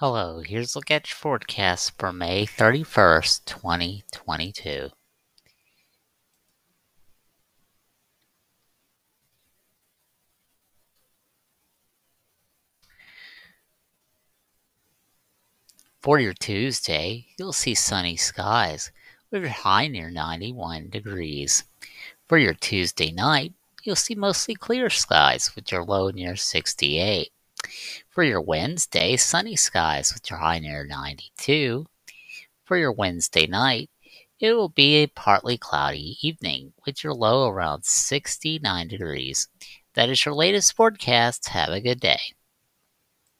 Hello, here's a at your forecast for May 31st, 2022. For your Tuesday, you'll see sunny skies with your high near 91 degrees. For your Tuesday night, you'll see mostly clear skies with your low near 68. For your Wednesday, sunny skies with your high near 92. For your Wednesday night, it will be a partly cloudy evening with your low around 69 degrees. That is your latest forecast. Have a good day.